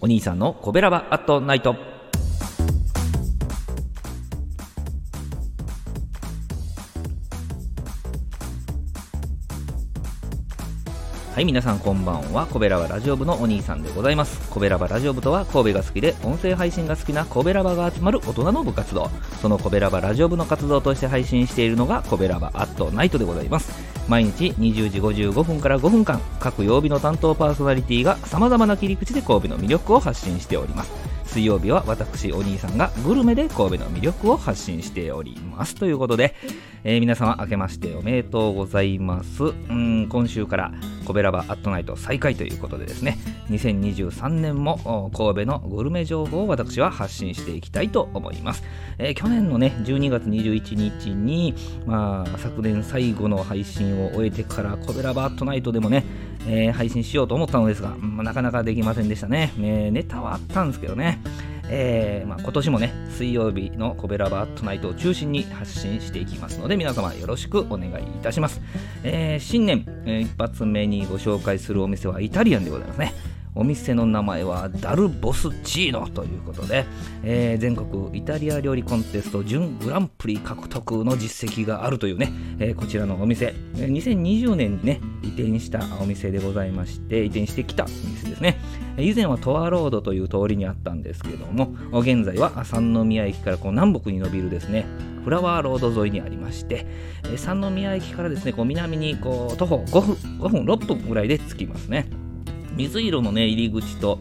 お兄さんのコベラバアットナイトはい、皆さんこんばんは。コベラバラジオ部のお兄さんでございます。コベラバラジオ部とは神戸が好きで音声配信が好きなコベラバが集まる大人の部活動。そのコベラバラジオ部の活動として配信しているのがコベラバアットナイトでございます。毎日20時55分から5分間、各曜日の担当パーソナリティが様々な切り口で神戸の魅力を発信しております。水曜日は私お兄さんがグルメで神戸の魅力を発信しておりますということで、えー、皆様明けましておめでとうございますうん今週からコベラバアットナイト再開ということでですね2023年も神戸のグルメ情報を私は発信していきたいと思います、えー、去年のね12月21日に、まあ、昨年最後の配信を終えてからコベラバアットナイトでもねえー、配信しようと思ったのですが、まあ、なかなかできませんでしたね。えー、ネタはあったんですけどね。えーまあ、今年もね、水曜日のコベラバートナイトを中心に発信していきますので、皆様よろしくお願いいたします。えー、新年、えー、一発目にご紹介するお店はイタリアンでございますね。お店の名前はダルボスチーノということで、えー、全国イタリア料理コンテスト準グランプリ獲得の実績があるというね、えー、こちらのお店、2020年にね、移転したお店でございまして、移転してきたお店ですね。以前はトアロードという通りにあったんですけども、現在は三宮駅からこう南北に伸びるですね、フラワーロード沿いにありまして、三宮駅からですね、こう南にこう徒歩5分、5分、6分ぐらいで着きますね。水色のね、入り口と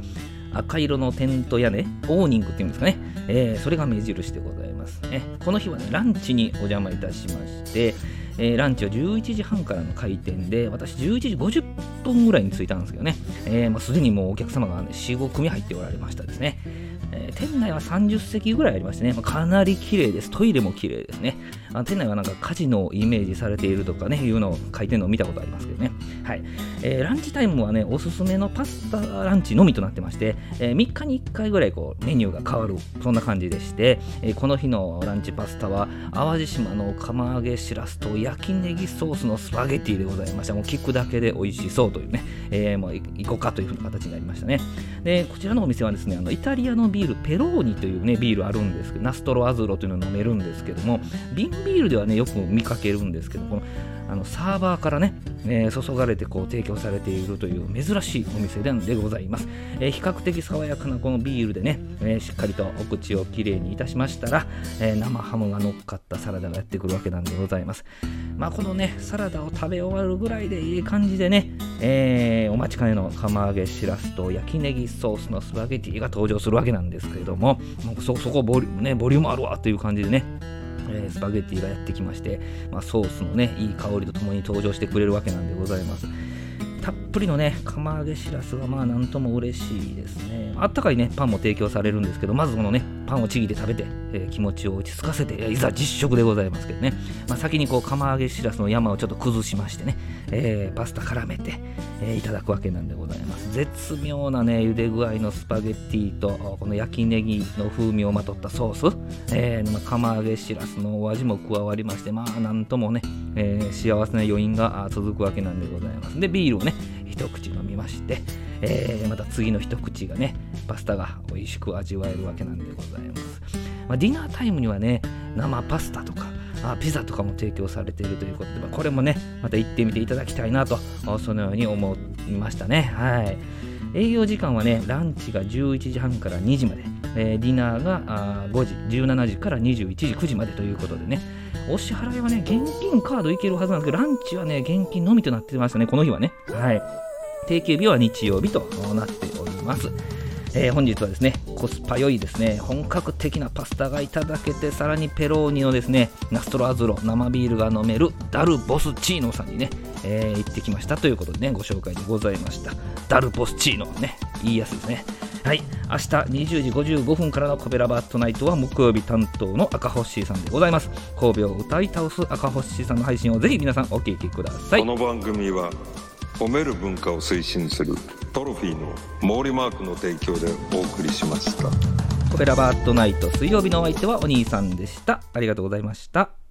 赤色のテント屋根、オーニングっていうんですかね、えー、それが目印でございますね。この日はね、ランチにお邪魔いたしまして、えー、ランチは11時半からの開店で、私11時50分ぐらいに着いたんですけどね、えー、まあ、すでにもうお客様が、ね、4、5組入っておられましたですね。えー、店内は30席ぐらいありましてね、まあ、かなり綺麗です。トイレも綺麗ですね。あ店内はなんかカジノをイメージされているとかね、いうのを書いてるのを見たことありますけどね。はい。えー、ランチタイムはね、おすすめのパスタランチのみとなってまして、えー、3日に1回ぐらいこうメニューが変わる、そんな感じでして、えこの日のランチパスタは、淡路島の釜揚げしらすと焼きネギソースのスパゲティでございました。もう聞くだけで美味しそうというね、えもう行こうかというふうな形になりましたね。で、こちらのお店はですね、あのイタリアのビール、ペローニというね、ビールあるんですけど、ナストロアズロというのを飲めるんですけども、瓶ビールではね、よく見かけるんですけど、このあのサーバーからね、えー、注がれてこう提供されているという珍しいお店でございます、えー、比較的爽やかなこのビールでね、えー、しっかりとお口をきれいにいたしましたら、え生ハムが乗っかったサラダがやってくるわけなんでございます。まあこのねサラダを食べ終わるぐらいでいい感じでね、えお待ちかねの釜揚げしらすと焼きネギソースのスパゲティが登場するわけなんですけれどももそそこボリ,、ね、ボリュームあるわという感じでねえー、スパゲティがやってきまして、まあ、ソースのねいい香りとともに登場してくれるわけなんでございます。たっぷりのね釜揚げしらすはまあなんとも嬉しいですね。あったかいねパンも提供されるんですけどまずこのねパンをちぎって食べて、えー、気持ちを落ち着かせていざ実食でございますけどね、まあ、先にこう釜揚げしらすの山をちょっと崩しましてね、えー、パスタ絡めて、え、いただくわけなんでございます。絶妙なね茹で具合のスパゲッティとこの焼きネギの風味をまとったソース、えー、釜揚げしらすのお味も加わりましてまあなんともね、え、幸せな余韻が続くわけなんでございます。でビールをね一口飲みまして、えー、また次の一口がねパスタが美味しく味わえるわけなんでございます、まあ、ディナータイムにはね生パスタとかあピザとかも提供されているということで、まあ、これもねまた行ってみていただきたいなとそのように思いましたね。はい。営業時間はねランチが11時半から2時まで、えー、ディナーがあ5時17時から21時9時までということでね。お支払いはね現金カードいけるはずなんですけどランチはね現金のみとなってましたねこの日はね。はい。定休日は日曜日となっております。えー、本日はですね、コスパ良いですね、本格的なパスタがいただけて、さらにペローニのですね、ナストロアズロ、生ビールが飲めるダルボスチーノさんにね、えー、行ってきましたということでね、ご紹介でございました。ダルボスチーノね、言いやすいですね。はい、明日20時55分からのコベラバットナイトは木曜日担当の赤星さんでございます。神戸を歌い倒す赤星さんの配信をぜひ皆さんお聞きください。この番組は褒める文化を推進するトロフィーの毛利マークの提供でお送りしました。オペラバートナイト水曜日のお相手はお兄さんでした。ありがとうございました。